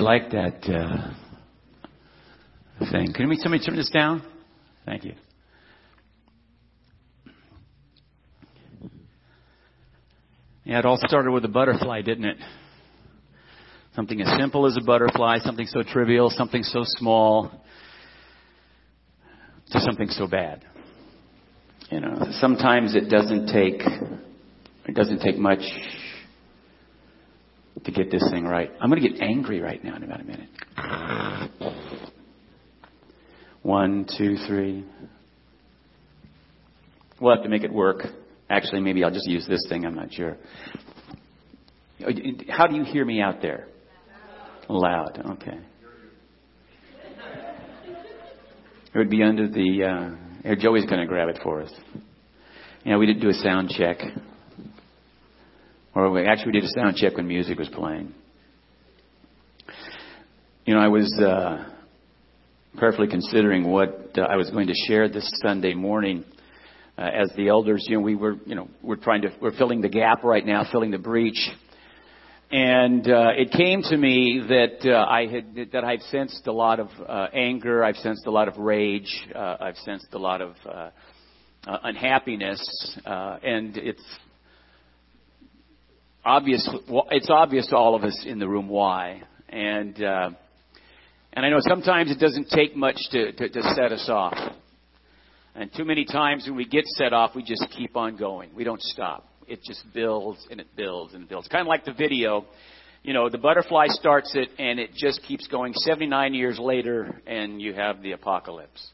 you like that uh, thing. Can we somebody turn this down? Thank you. Yeah, it all started with a butterfly, didn't it? Something as simple as a butterfly, something so trivial, something so small, to something so bad. You know, sometimes it doesn't take it doesn't take much to get this thing right. I'm going to get angry right now in about a minute. One, two, three. We'll have to make it work. Actually, maybe I'll just use this thing. I'm not sure. How do you hear me out there? Loud. Okay. It would be under the. Uh, Joey's going to grab it for us. Know, we didn't do a sound check. Or we actually did a sound check when music was playing. You know, I was uh, considering what uh, I was going to share this Sunday morning. Uh, as the elders, you know, we were, you know, we're trying to, we're filling the gap right now, filling the breach. And uh, it came to me that uh, I had that I've sensed a lot of uh, anger, I've sensed a lot of rage, uh, I've sensed a lot of uh, uh, unhappiness, uh, and it's obvious. It's obvious to all of us in the room why. And uh, and I know sometimes it doesn't take much to, to, to set us off. And too many times when we get set off, we just keep on going. We don't stop. It just builds and it builds and builds. Kind of like the video. You know, the butterfly starts it and it just keeps going 79 years later and you have the apocalypse.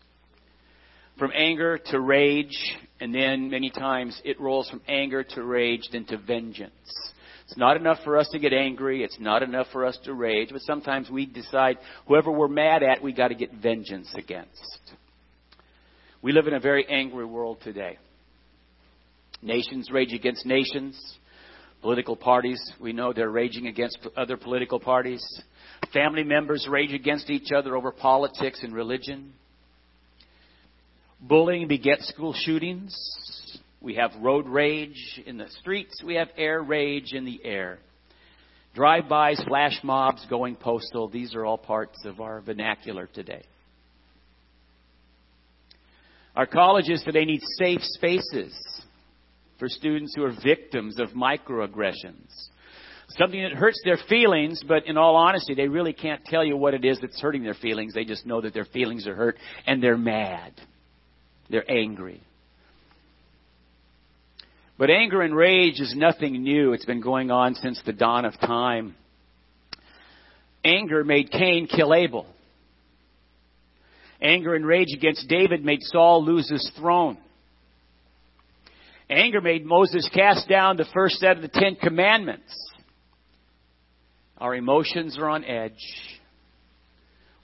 From anger to rage, and then many times it rolls from anger to rage, then to vengeance. It's not enough for us to get angry. It's not enough for us to rage. But sometimes we decide whoever we're mad at, we got to get vengeance against. We live in a very angry world today. Nations rage against nations. Political parties, we know they're raging against other political parties. Family members rage against each other over politics and religion. Bullying begets school shootings. We have road rage in the streets. We have air rage in the air. Drive-bys, flash mobs, going postal. These are all parts of our vernacular today. Our colleges today need safe spaces for students who are victims of microaggressions. Something that hurts their feelings, but in all honesty, they really can't tell you what it is that's hurting their feelings. They just know that their feelings are hurt and they're mad. They're angry. But anger and rage is nothing new. It's been going on since the dawn of time. Anger made Cain kill Abel. Anger and rage against David made Saul lose his throne. Anger made Moses cast down the first set of the Ten Commandments. Our emotions are on edge.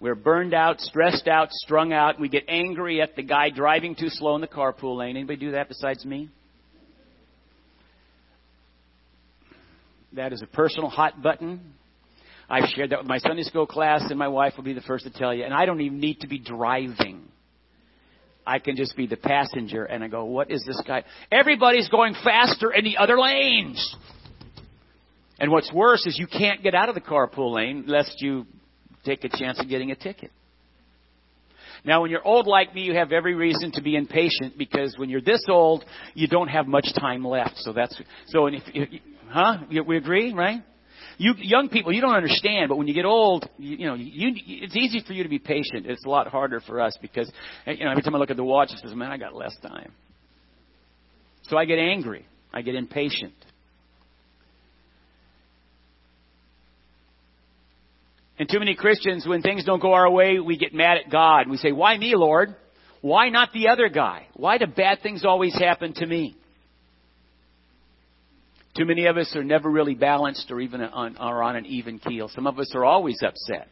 We're burned out, stressed out, strung out. We get angry at the guy driving too slow in the carpool lane. Anybody do that besides me? That is a personal hot button. I've shared that with my Sunday school class, and my wife will be the first to tell you. And I don't even need to be driving. I can just be the passenger, and I go, "What is this guy?" Everybody's going faster in the other lanes. And what's worse is you can't get out of the carpool lane lest you take a chance of getting a ticket. Now, when you're old like me, you have every reason to be impatient because when you're this old, you don't have much time left. So that's so. And if, if Huh? We agree, right? You young people, you don't understand, but when you get old, you, you know, you, it's easy for you to be patient. It's a lot harder for us because, you know, every time I look at the watch, it says, "Man, I got less time." So I get angry. I get impatient. And too many Christians, when things don't go our way, we get mad at God. We say, "Why me, Lord? Why not the other guy? Why do bad things always happen to me?" Too many of us are never really balanced or even on, are on an even keel. Some of us are always upset.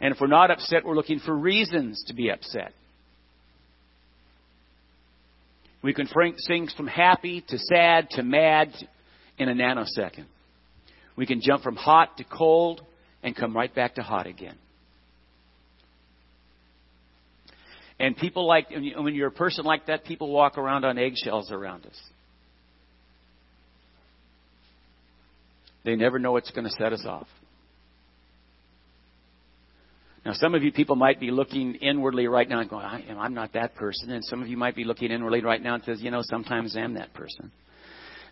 And if we're not upset, we're looking for reasons to be upset. We can sing from happy to sad to mad in a nanosecond. We can jump from hot to cold and come right back to hot again. And people like, when you're a person like that, people walk around on eggshells around us. They never know what's going to set us off. Now, some of you people might be looking inwardly right now and going, I, am not that person. And some of you might be looking inwardly right now and says, you know, sometimes I'm that person.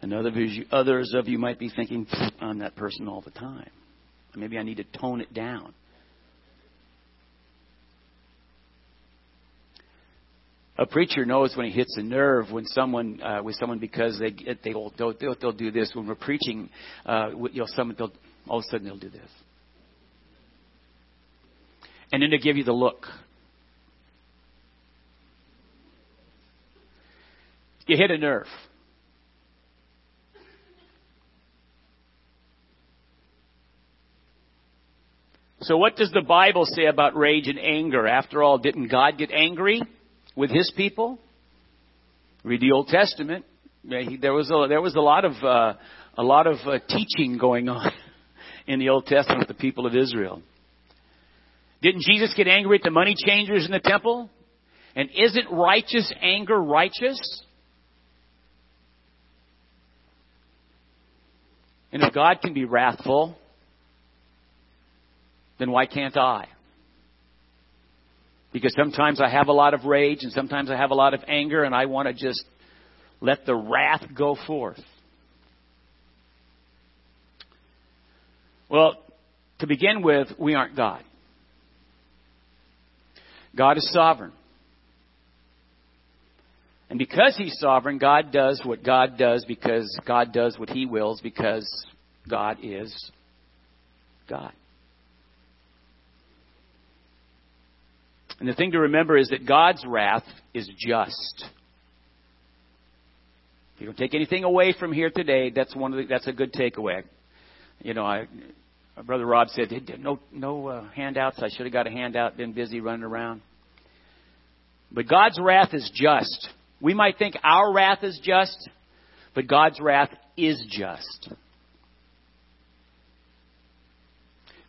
And other of you, others of you might be thinking, I'm that person all the time. Maybe I need to tone it down. A preacher knows when he hits a nerve when someone uh, with someone because they they will they'll, they'll, they'll do this when we're preaching. Uh, you know, someone they'll all of a sudden they'll do this, and then they give you the look. You hit a nerve. So, what does the Bible say about rage and anger? After all, didn't God get angry with His people? Read the Old Testament. There was a, there was a lot of uh, a lot of uh, teaching going on in the Old Testament with the people of Israel. Didn't Jesus get angry at the money changers in the temple? And isn't righteous anger righteous? And if God can be wrathful, then why can't I? Because sometimes I have a lot of rage and sometimes I have a lot of anger and I want to just let the wrath go forth. Well, to begin with, we aren't God. God is sovereign. And because He's sovereign, God does what God does because God does what He wills because God is God. And the thing to remember is that God's wrath is just. If you don't take anything away from here today, that's one of the, that's a good takeaway. You know, I, brother Rob said, "No, no uh, handouts. I should have got a handout. Been busy running around." But God's wrath is just. We might think our wrath is just, but God's wrath is just.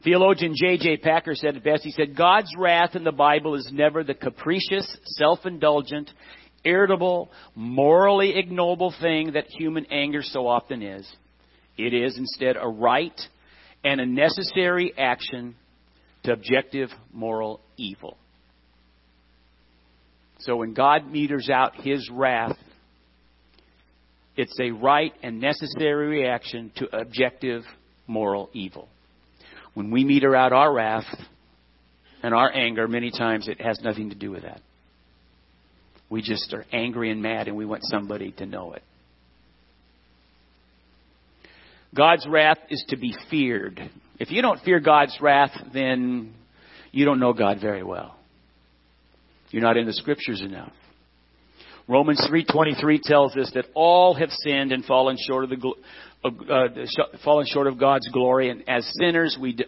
Theologian J.I. Packer said it best. He said, God's wrath in the Bible is never the capricious, self-indulgent, irritable, morally ignoble thing that human anger so often is. It is instead a right and a necessary action to objective moral evil. So when God meters out his wrath, it's a right and necessary reaction to objective moral evil. When we meter out our wrath and our anger, many times it has nothing to do with that. We just are angry and mad and we want somebody to know it. God's wrath is to be feared. If you don't fear God's wrath, then you don't know God very well. You're not in the scriptures enough. Romans 3:23 tells us that all have sinned and fallen short of the uh, fallen short of God's glory, and as sinners, we, de-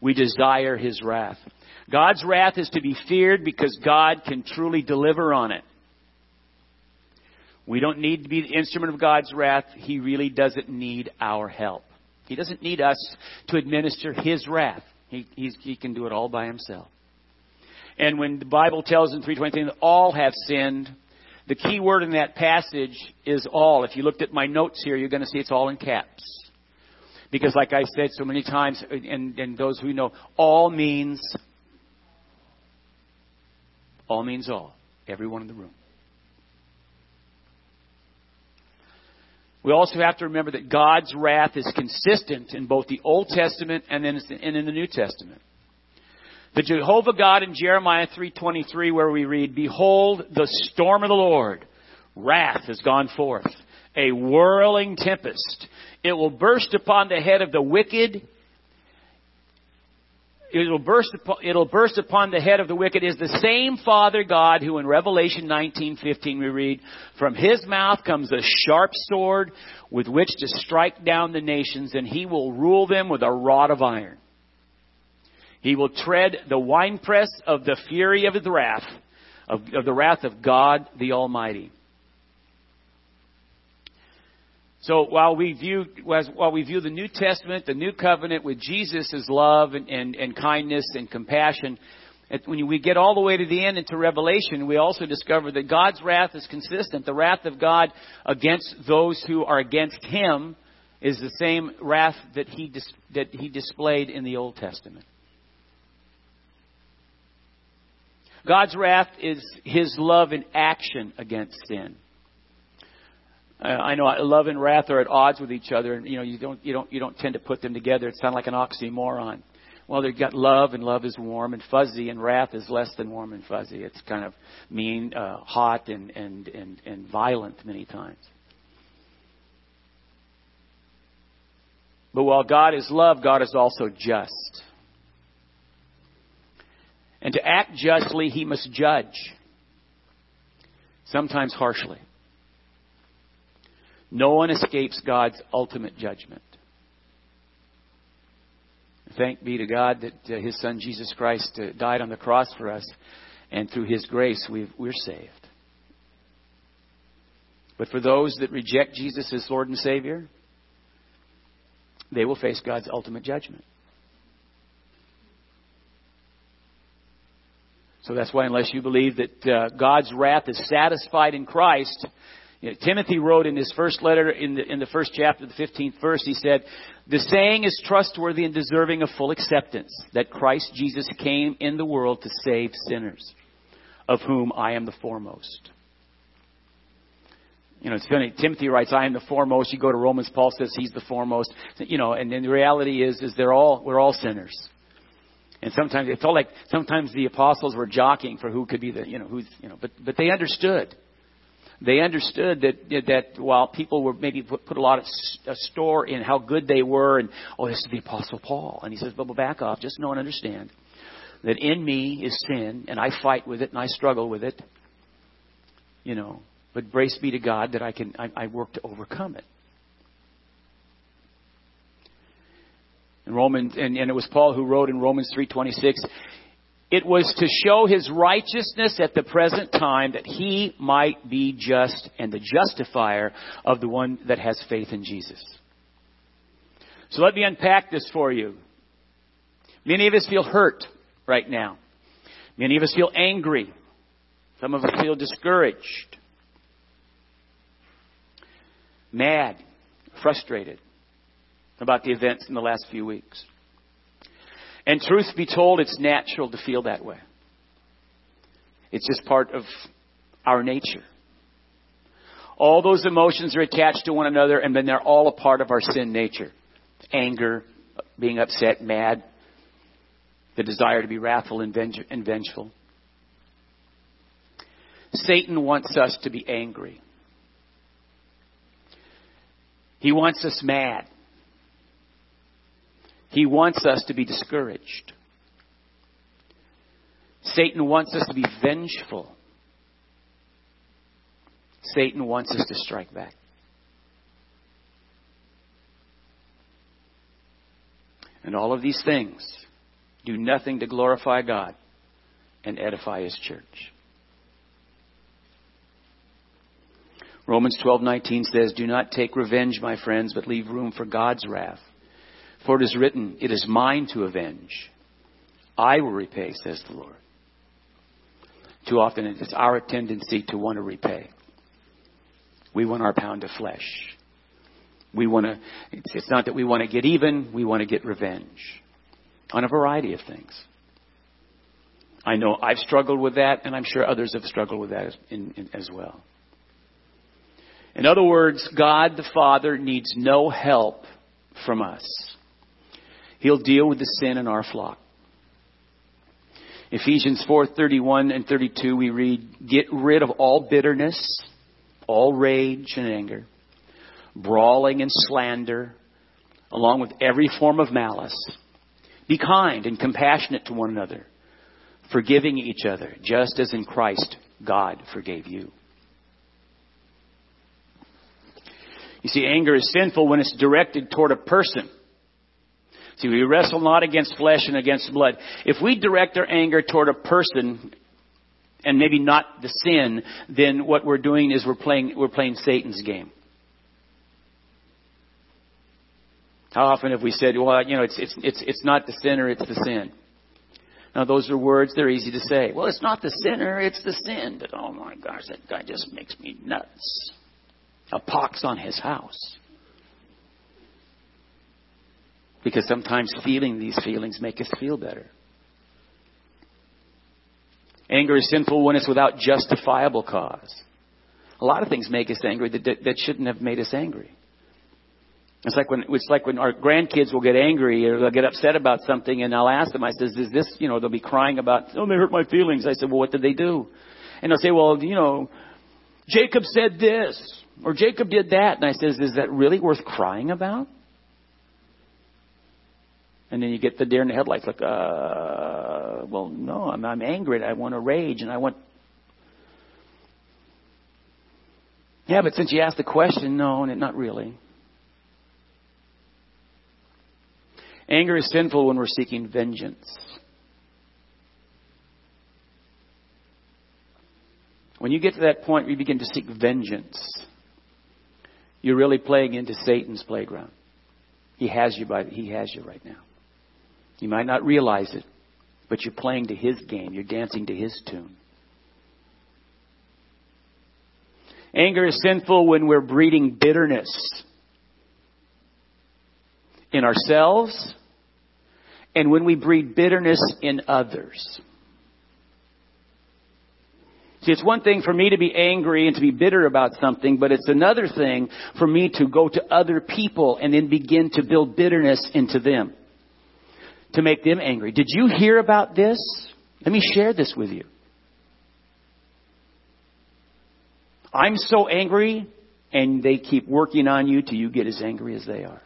we desire His wrath. God's wrath is to be feared because God can truly deliver on it. We don't need to be the instrument of God's wrath. He really doesn't need our help. He doesn't need us to administer His wrath. He, he can do it all by Himself. And when the Bible tells in 323 that all have sinned the key word in that passage is all. If you looked at my notes here, you're going to see it's all in caps. Because like I said so many times, and, and those who know, all means, all means all. Everyone in the room. We also have to remember that God's wrath is consistent in both the Old Testament and in the New Testament. The Jehovah God in Jeremiah 3:23 where we read, "Behold, the storm of the Lord, wrath has gone forth, a whirling tempest. It will burst upon the head of the wicked. It will burst upon, it'll burst upon the head of the wicked is the same Father God who in Revelation 19:15 we read, "From his mouth comes a sharp sword with which to strike down the nations, and he will rule them with a rod of iron." He will tread the winepress of the fury of his wrath, of, of the wrath of God the Almighty. So while we view while we view the New Testament, the New Covenant with Jesus as love and, and, and kindness and compassion, when we get all the way to the end into Revelation, we also discover that God's wrath is consistent. The wrath of God against those who are against Him is the same wrath that He that He displayed in the Old Testament. God's wrath is His love in action against sin. I know love and wrath are at odds with each other, and you know you don't you don't you don't tend to put them together. It sounds like an oxymoron. Well, they've got love, and love is warm and fuzzy, and wrath is less than warm and fuzzy. It's kind of mean, uh, hot, and and and and violent many times. But while God is love, God is also just. And to act justly, he must judge, sometimes harshly. No one escapes God's ultimate judgment. Thank be to God that uh, His Son Jesus Christ uh, died on the cross for us, and through His grace we we're saved. But for those that reject Jesus as Lord and Savior, they will face God's ultimate judgment. So that's why, unless you believe that uh, God's wrath is satisfied in Christ, you know, Timothy wrote in his first letter, in the, in the first chapter, the 15th verse, he said, The saying is trustworthy and deserving of full acceptance, that Christ Jesus came in the world to save sinners, of whom I am the foremost. You know, it's funny. Timothy writes, "I am the foremost." You go to Romans, Paul says he's the foremost. You know, and then the reality is, is they're all we're all sinners. And sometimes it felt like sometimes the apostles were jockeying for who could be the, you know, who's, you know, but but they understood. They understood that that while people were maybe put, put a lot of a store in how good they were, and oh, this is the apostle Paul, and he says, "But back off. Just know and understand that in me is sin, and I fight with it, and I struggle with it. You know, but grace be to God that I can I, I work to overcome it. In Romans, and, and it was Paul who wrote in Romans 3:26, it was to show his righteousness at the present time that he might be just and the justifier of the one that has faith in Jesus. So let me unpack this for you. Many of us feel hurt right now. Many of us feel angry. Some of us feel discouraged mad, frustrated about the events in the last few weeks. And truth be told, it's natural to feel that way. It's just part of our nature. All those emotions are attached to one another, and then they're all a part of our sin nature. Anger, being upset, mad, the desire to be wrathful and vengeful. Satan wants us to be angry. He wants us mad. He wants us to be discouraged. Satan wants us to be vengeful. Satan wants us to strike back. And all of these things do nothing to glorify God and edify His church. Romans 12:19 says, "Do not take revenge, my friends, but leave room for God's wrath. For it is written, it is mine to avenge. I will repay, says the Lord." Too often it's our tendency to want to repay. We want our pound of flesh. We want to, it's not that we want to get even, we want to get revenge on a variety of things. I know I've struggled with that, and I'm sure others have struggled with that as, in, in, as well. In other words, God the Father needs no help from us. He'll deal with the sin in our flock. Ephesians 4:31 and 32 we read, "Get rid of all bitterness, all rage and anger, brawling and slander, along with every form of malice. Be kind and compassionate to one another, forgiving each other, just as in Christ God forgave you." You see, anger is sinful when it's directed toward a person. See, we wrestle not against flesh and against blood. If we direct our anger toward a person and maybe not the sin, then what we're doing is we're playing, we're playing Satan's game. How often have we said, well, you know, it's, it's, it's, it's not the sinner, it's the sin. Now, those are words, they're easy to say. Well, it's not the sinner, it's the sin. But, oh my gosh, that guy just makes me nuts a pox on his house. Because sometimes feeling these feelings make us feel better. Anger is sinful when it's without justifiable cause. A lot of things make us angry that, that, that shouldn't have made us angry. It's like when it's like when our grandkids will get angry or they'll get upset about something, and I'll ask them. I says, "Is this you know?" They'll be crying about, "Oh, they hurt my feelings." I said, "Well, what did they do?" And they'll say, "Well, you know, Jacob said this or Jacob did that," and I says, "Is that really worth crying about?" And then you get the deer in the headlights, like, uh, well, no, I'm, I'm angry. I want to rage, and I want. Yeah, but since you asked the question, no, not really. Anger is sinful when we're seeking vengeance. When you get to that point where you begin to seek vengeance, you're really playing into Satan's playground. He has you by he has you right now. You might not realize it, but you're playing to his game. You're dancing to his tune. Anger is sinful when we're breeding bitterness in ourselves and when we breed bitterness in others. See, it's one thing for me to be angry and to be bitter about something, but it's another thing for me to go to other people and then begin to build bitterness into them to make them angry. Did you hear about this? Let me share this with you. I'm so angry, and they keep working on you till you get as angry as they are.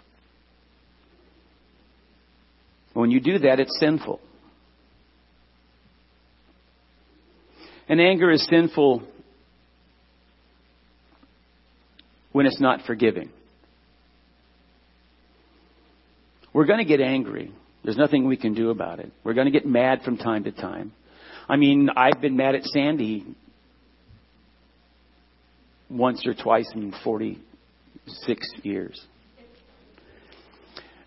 When you do that, it's sinful. And anger is sinful when it's not forgiving. We're going to get angry. There's nothing we can do about it. We're going to get mad from time to time. I mean, I've been mad at Sandy once or twice in 46 years.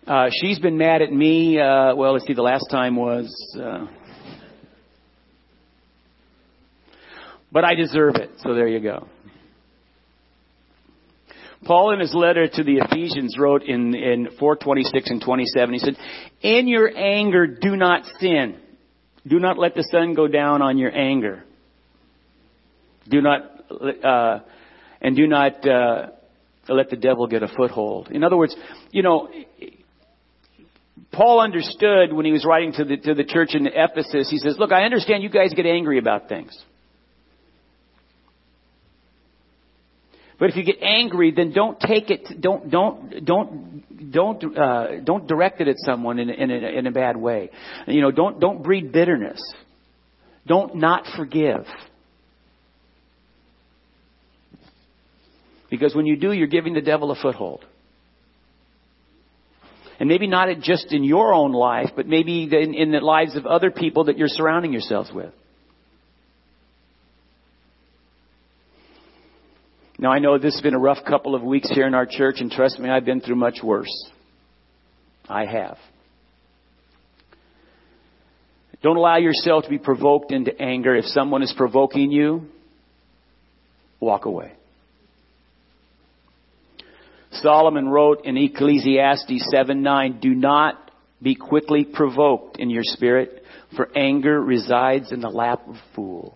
Uh, she's been mad at me. Uh, well, let's see, the last time was. Uh, but I deserve it, so there you go. Paul in his letter to the Ephesians wrote in, in 426 and 27, he said, In your anger do not sin. Do not let the sun go down on your anger. Do not, uh, and do not uh, let the devil get a foothold. In other words, you know, Paul understood when he was writing to the, to the church in Ephesus, he says, Look, I understand you guys get angry about things. But if you get angry, then don't take it. Don't don't don't don't uh, don't direct it at someone in, in, a, in a bad way. You know, don't don't breed bitterness. Don't not forgive. Because when you do, you're giving the devil a foothold. And maybe not just in your own life, but maybe in, in the lives of other people that you're surrounding yourselves with. Now, I know this has been a rough couple of weeks here in our church, and trust me, I've been through much worse. I have. Don't allow yourself to be provoked into anger. If someone is provoking you, walk away. Solomon wrote in Ecclesiastes 7 9, Do not be quickly provoked in your spirit, for anger resides in the lap of fools.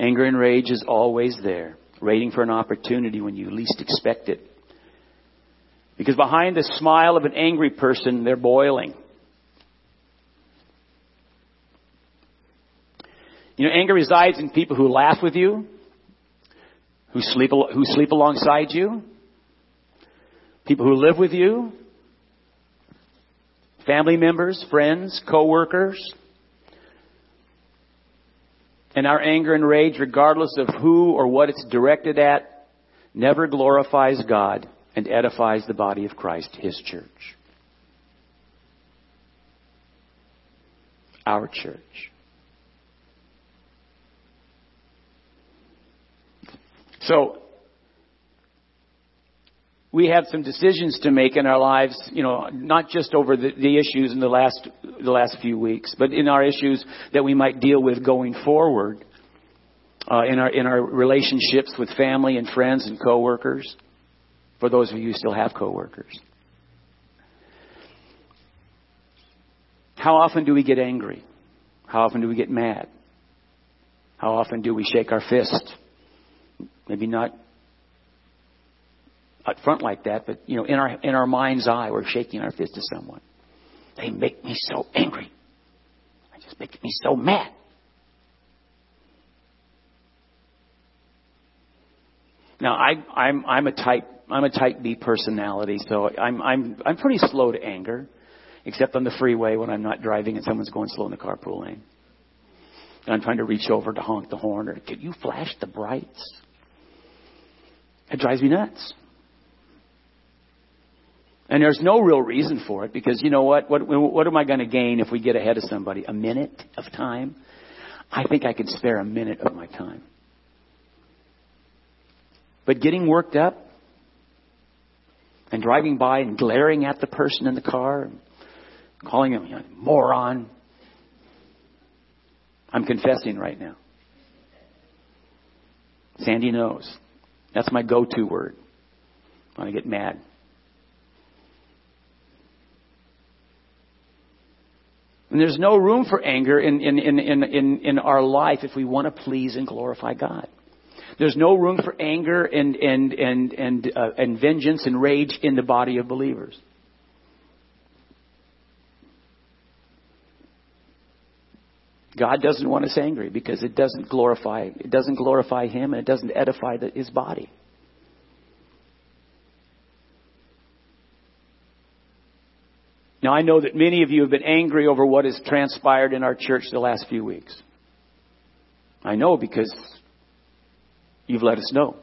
Anger and rage is always there, waiting for an opportunity when you least expect it. Because behind the smile of an angry person, they're boiling. You know, anger resides in people who laugh with you, who sleep, who sleep alongside you, people who live with you, family members, friends, co-workers, and our anger and rage, regardless of who or what it's directed at, never glorifies God and edifies the body of Christ, His church. Our church. So, we have some decisions to make in our lives, you know, not just over the, the, issues in the last the last few weeks, but in our issues that we might deal with going forward, uh, in our in our relationships with family and friends and coworkers. For those of you who still have coworkers, how often do we get angry? How often do we get mad? How often do we shake our fist? Maybe not up front like that, but you know, in our in our mind's eye, we're shaking our fist to someone. They make me so angry. They just make me so mad. Now, I, I'm I'm a type I'm a type B personality, so I'm I'm I'm pretty slow to anger, except on the freeway when I'm not driving and someone's going slow in the carpool lane. And I'm trying to reach over to honk the horn or can you flash the brights? It drives me nuts. And there's no real reason for it because you know what? What, what am I going to gain if we get ahead of somebody? A minute of time? I think I could spare a minute of my time. But getting worked up and driving by and glaring at the person in the car, and calling him a moron, I'm confessing right now. Sandy knows. That's my go-to word when I get mad. And there's no room for anger in, in, in, in, in, our life if we want to please and glorify God. There's no room for anger and, and, and, and, uh, and vengeance and rage in the body of believers. God doesn't want us angry because it doesn't glorify it doesn't glorify Him and it doesn't edify the, His body. Now, I know that many of you have been angry over what has transpired in our church the last few weeks. I know because you've let us know.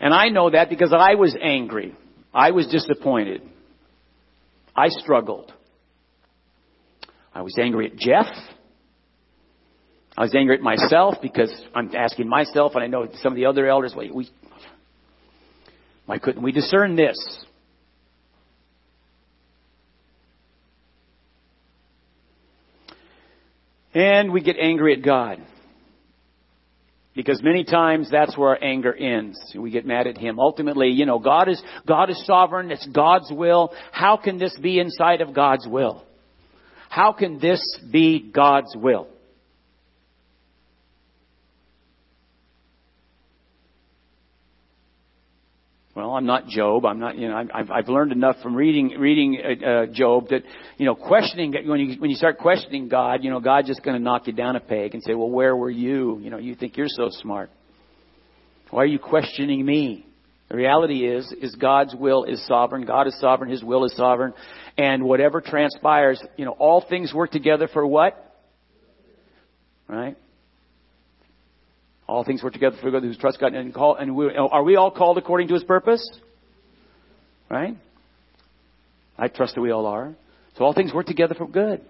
And I know that because I was angry. I was disappointed. I struggled. I was angry at Jeff. I was angry at myself because I'm asking myself, and I know some of the other elders, we, why couldn't we discern this? And we get angry at God. Because many times that's where our anger ends. We get mad at Him. Ultimately, you know, God is, God is sovereign. It's God's will. How can this be inside of God's will? How can this be God's will? Well, I'm not Job. I'm not, you know, I've, I've learned enough from reading, reading uh, uh, Job that, you know, questioning, when you, when you start questioning God, you know, God's just going to knock you down a peg and say, well, where were you? You know, you think you're so smart. Why are you questioning me? The reality is, is God's will is sovereign. God is sovereign. His will is sovereign. And whatever transpires, you know, all things work together for what? Right? All things work together for good who trust God and call. And we, are we all called according to His purpose? Right? I trust that we all are. So all things work together for good.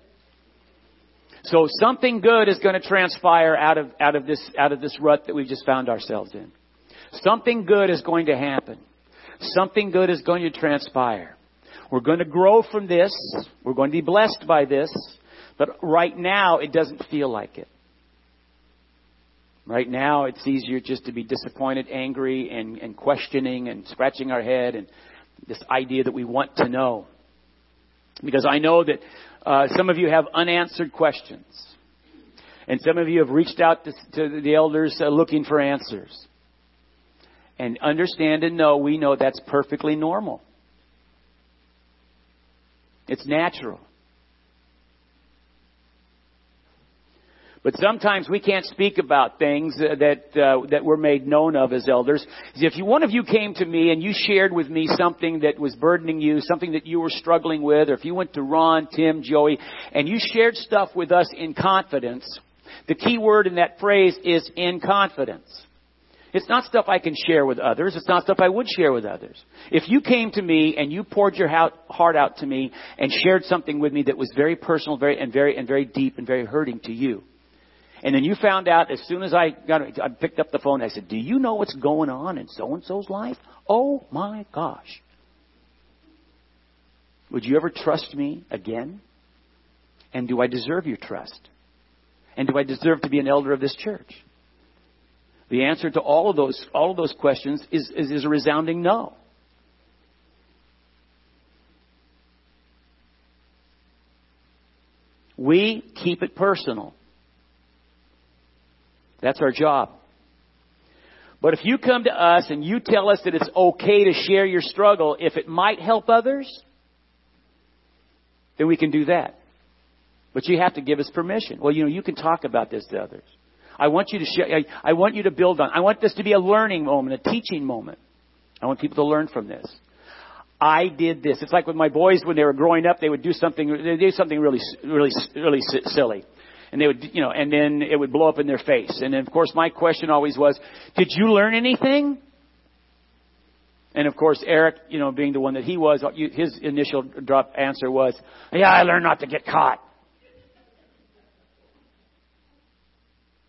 So something good is going to transpire out of out of this out of this rut that we've just found ourselves in. Something good is going to happen. Something good is going to transpire. We're going to grow from this. We're going to be blessed by this. But right now, it doesn't feel like it. Right now, it's easier just to be disappointed, angry, and, and questioning and scratching our head and this idea that we want to know. Because I know that uh, some of you have unanswered questions. And some of you have reached out to, to the elders uh, looking for answers. And understand and know, we know that's perfectly normal. It's natural. But sometimes we can't speak about things that uh, that were made known of as elders. If you, one of you came to me and you shared with me something that was burdening you, something that you were struggling with, or if you went to Ron, Tim, Joey, and you shared stuff with us in confidence, the key word in that phrase is in confidence. It's not stuff I can share with others. It's not stuff I would share with others. If you came to me and you poured your heart out to me and shared something with me that was very personal, very and very and very deep and very hurting to you, and then you found out as soon as I got, I picked up the phone. I said, "Do you know what's going on in so and so's life? Oh my gosh! Would you ever trust me again? And do I deserve your trust? And do I deserve to be an elder of this church?" The answer to all of those all of those questions is, is, is a resounding no. We keep it personal. That's our job. But if you come to us and you tell us that it's okay to share your struggle if it might help others, then we can do that. But you have to give us permission. Well, you know, you can talk about this to others. I want you to share, I, I want you to build on, I want this to be a learning moment, a teaching moment. I want people to learn from this. I did this. It's like with my boys when they were growing up, they would do something, they do something really, really, really silly. And they would, you know, and then it would blow up in their face. And then of course my question always was, did you learn anything? And of course Eric, you know, being the one that he was, his initial drop answer was, yeah, I learned not to get caught.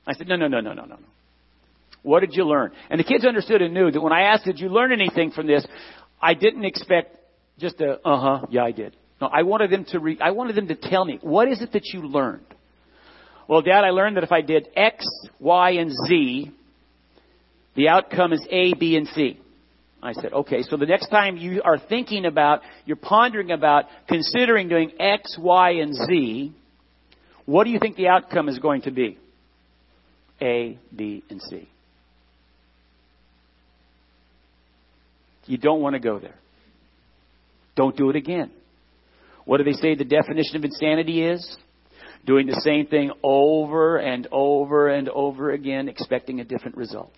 I said, no, no, no, no, no, no, no. What did you learn? And the kids understood and knew that when I asked, did you learn anything from this? I didn't expect just a, uh huh, yeah, I did. No, I wanted them to re- I wanted them to tell me, what is it that you learned? Well, Dad, I learned that if I did X, Y, and Z, the outcome is A, B, and C. I said, okay, so the next time you are thinking about, you're pondering about, considering doing X, Y, and Z, what do you think the outcome is going to be? A, B, and C. You don't want to go there. Don't do it again. What do they say the definition of insanity is? Doing the same thing over and over and over again, expecting a different result.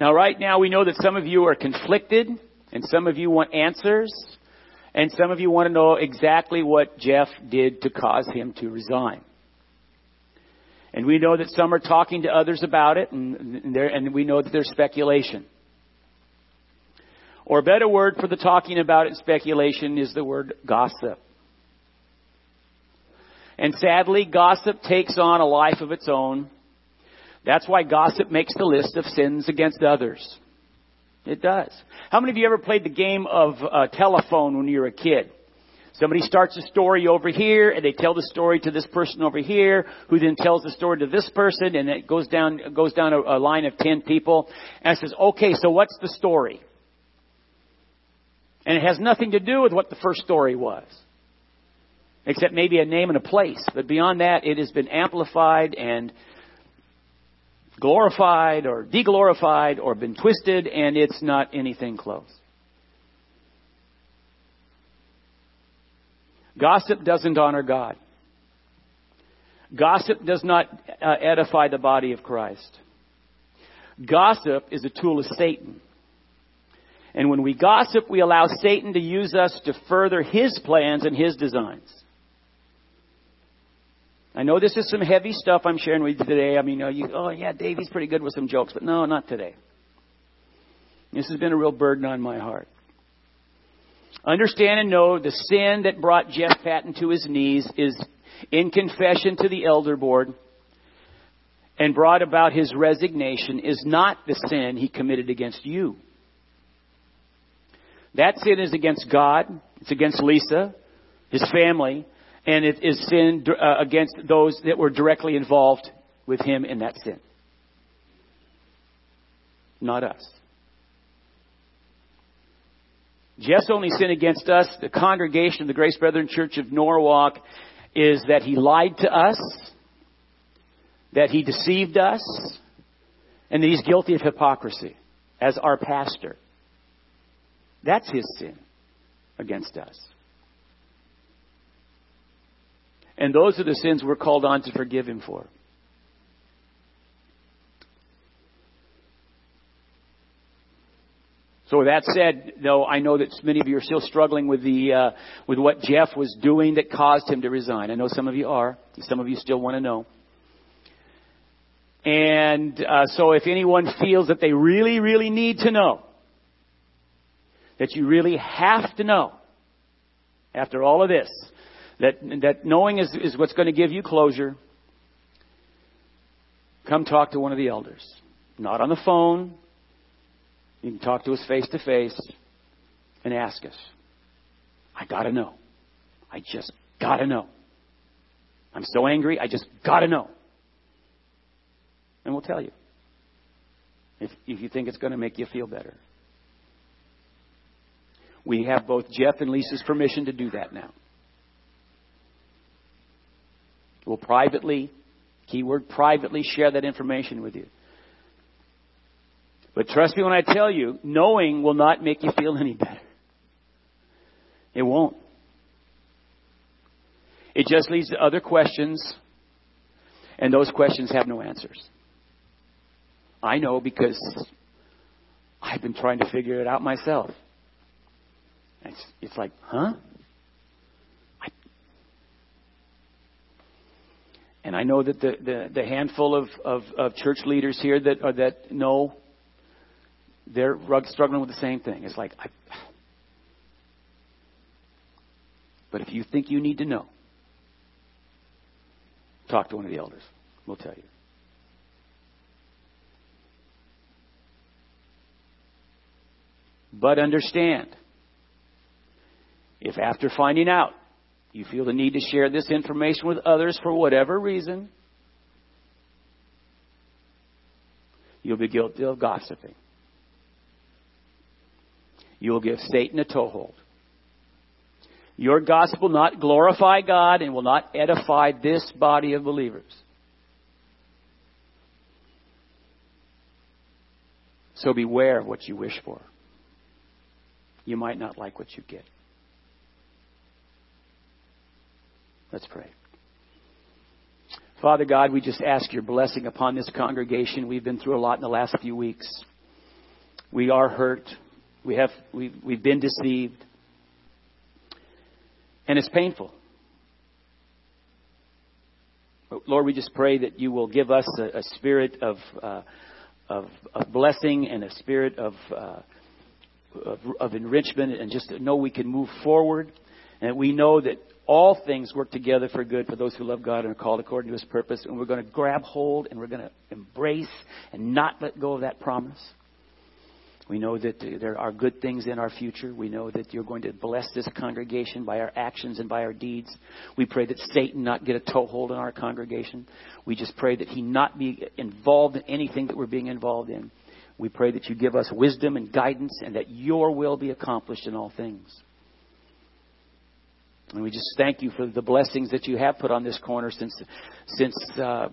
Now, right now, we know that some of you are conflicted, and some of you want answers, and some of you want to know exactly what Jeff did to cause him to resign. And we know that some are talking to others about it, and, and we know that there's speculation. Or a better word for the talking about it and speculation is the word gossip. And sadly, gossip takes on a life of its own. That's why gossip makes the list of sins against others. It does. How many of you ever played the game of uh, telephone when you were a kid? Somebody starts a story over here, and they tell the story to this person over here, who then tells the story to this person, and it goes down goes down a, a line of ten people, and says, "Okay, so what's the story?" And it has nothing to do with what the first story was, except maybe a name and a place. But beyond that, it has been amplified and glorified or deglorified or been twisted, and it's not anything close. Gossip doesn't honor God. Gossip does not uh, edify the body of Christ. Gossip is a tool of Satan. And when we gossip, we allow Satan to use us to further his plans and his designs. I know this is some heavy stuff I'm sharing with you today. I mean, you, oh yeah, Davey's pretty good with some jokes, but no, not today. This has been a real burden on my heart. Understand and know the sin that brought Jeff Patton to his knees is in confession to the elder board and brought about his resignation is not the sin he committed against you. That sin is against God, it's against Lisa, his family, and it is sin uh, against those that were directly involved with him in that sin. Not us. Jeff's only sin against us, the congregation of the Grace Brethren Church of Norwalk, is that he lied to us, that he deceived us, and that he's guilty of hypocrisy as our pastor. That's his sin against us. And those are the sins we're called on to forgive him for. So with that said, though, I know that many of you are still struggling with the uh, with what Jeff was doing that caused him to resign. I know some of you are. Some of you still want to know. And uh, so, if anyone feels that they really, really need to know, that you really have to know, after all of this, that that knowing is, is what's going to give you closure. Come talk to one of the elders, not on the phone, you can talk to us face to face and ask us. I gotta know. I just gotta know. I'm so angry, I just gotta know. And we'll tell you. if, if you think it's going to make you feel better. We have both Jeff and Lisa's permission to do that now. We'll privately, keyword privately, share that information with you. But trust me when I tell you, knowing will not make you feel any better. It won't. It just leads to other questions, and those questions have no answers. I know because I've been trying to figure it out myself. It's, it's like, huh? I, and I know that the, the, the handful of, of, of church leaders here that are that know they're struggling with the same thing. It's like, I, but if you think you need to know, talk to one of the elders. We'll tell you. But understand, if after finding out you feel the need to share this information with others for whatever reason, you'll be guilty of gossiping. You will give Satan a toehold. Your gospel will not glorify God and will not edify this body of believers. So beware of what you wish for. You might not like what you get. Let's pray. Father God, we just ask your blessing upon this congregation. We've been through a lot in the last few weeks. We are hurt. We have, we've, we've been deceived. And it's painful. But Lord, we just pray that you will give us a, a spirit of, uh, of, of, blessing and a spirit of, uh, of, of enrichment and just know we can move forward. And we know that all things work together for good for those who love God and are called according to his purpose. And we're going to grab hold and we're going to embrace and not let go of that promise. We know that there are good things in our future. We know that you're going to bless this congregation by our actions and by our deeds. We pray that Satan not get a toehold in our congregation. We just pray that he not be involved in anything that we're being involved in. We pray that you give us wisdom and guidance and that your will be accomplished in all things. And we just thank you for the blessings that you have put on this corner since since uh,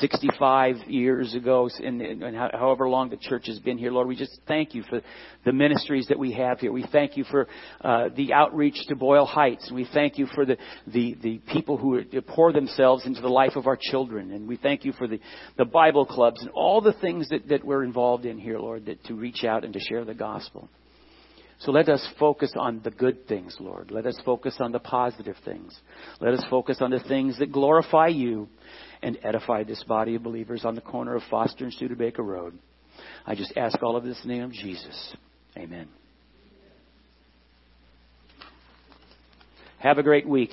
65 years ago, and, and however long the church has been here, Lord, we just thank you for the ministries that we have here. We thank you for uh, the outreach to Boyle Heights. We thank you for the, the, the people who pour themselves into the life of our children. And we thank you for the, the Bible clubs and all the things that, that we're involved in here, Lord, that, to reach out and to share the gospel. So let us focus on the good things, Lord. Let us focus on the positive things. Let us focus on the things that glorify you and edify this body of believers on the corner of Foster and Studebaker Road. I just ask all of this in the name of Jesus. Amen. Have a great week.